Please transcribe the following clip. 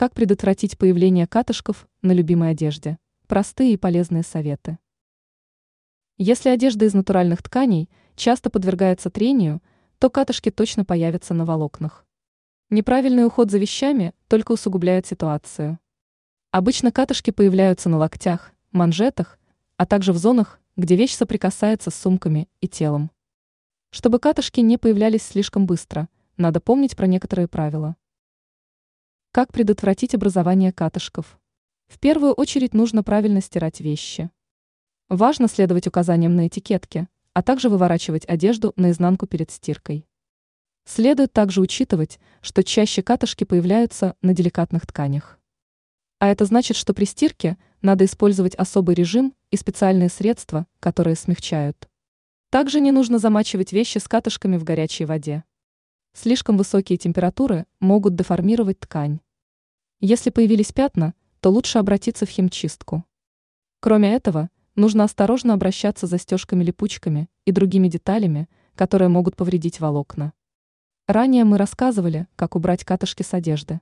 Как предотвратить появление катышков на любимой одежде? Простые и полезные советы. Если одежда из натуральных тканей часто подвергается трению, то катышки точно появятся на волокнах. Неправильный уход за вещами только усугубляет ситуацию. Обычно катышки появляются на локтях, манжетах, а также в зонах, где вещь соприкасается с сумками и телом. Чтобы катышки не появлялись слишком быстро, надо помнить про некоторые правила. Как предотвратить образование катышков? В первую очередь нужно правильно стирать вещи. Важно следовать указаниям на этикетке, а также выворачивать одежду наизнанку перед стиркой. Следует также учитывать, что чаще катышки появляются на деликатных тканях. А это значит, что при стирке надо использовать особый режим и специальные средства, которые смягчают. Также не нужно замачивать вещи с катышками в горячей воде. Слишком высокие температуры могут деформировать ткань. Если появились пятна, то лучше обратиться в химчистку. Кроме этого, нужно осторожно обращаться с застежками-липучками и другими деталями, которые могут повредить волокна. Ранее мы рассказывали, как убрать катышки с одежды.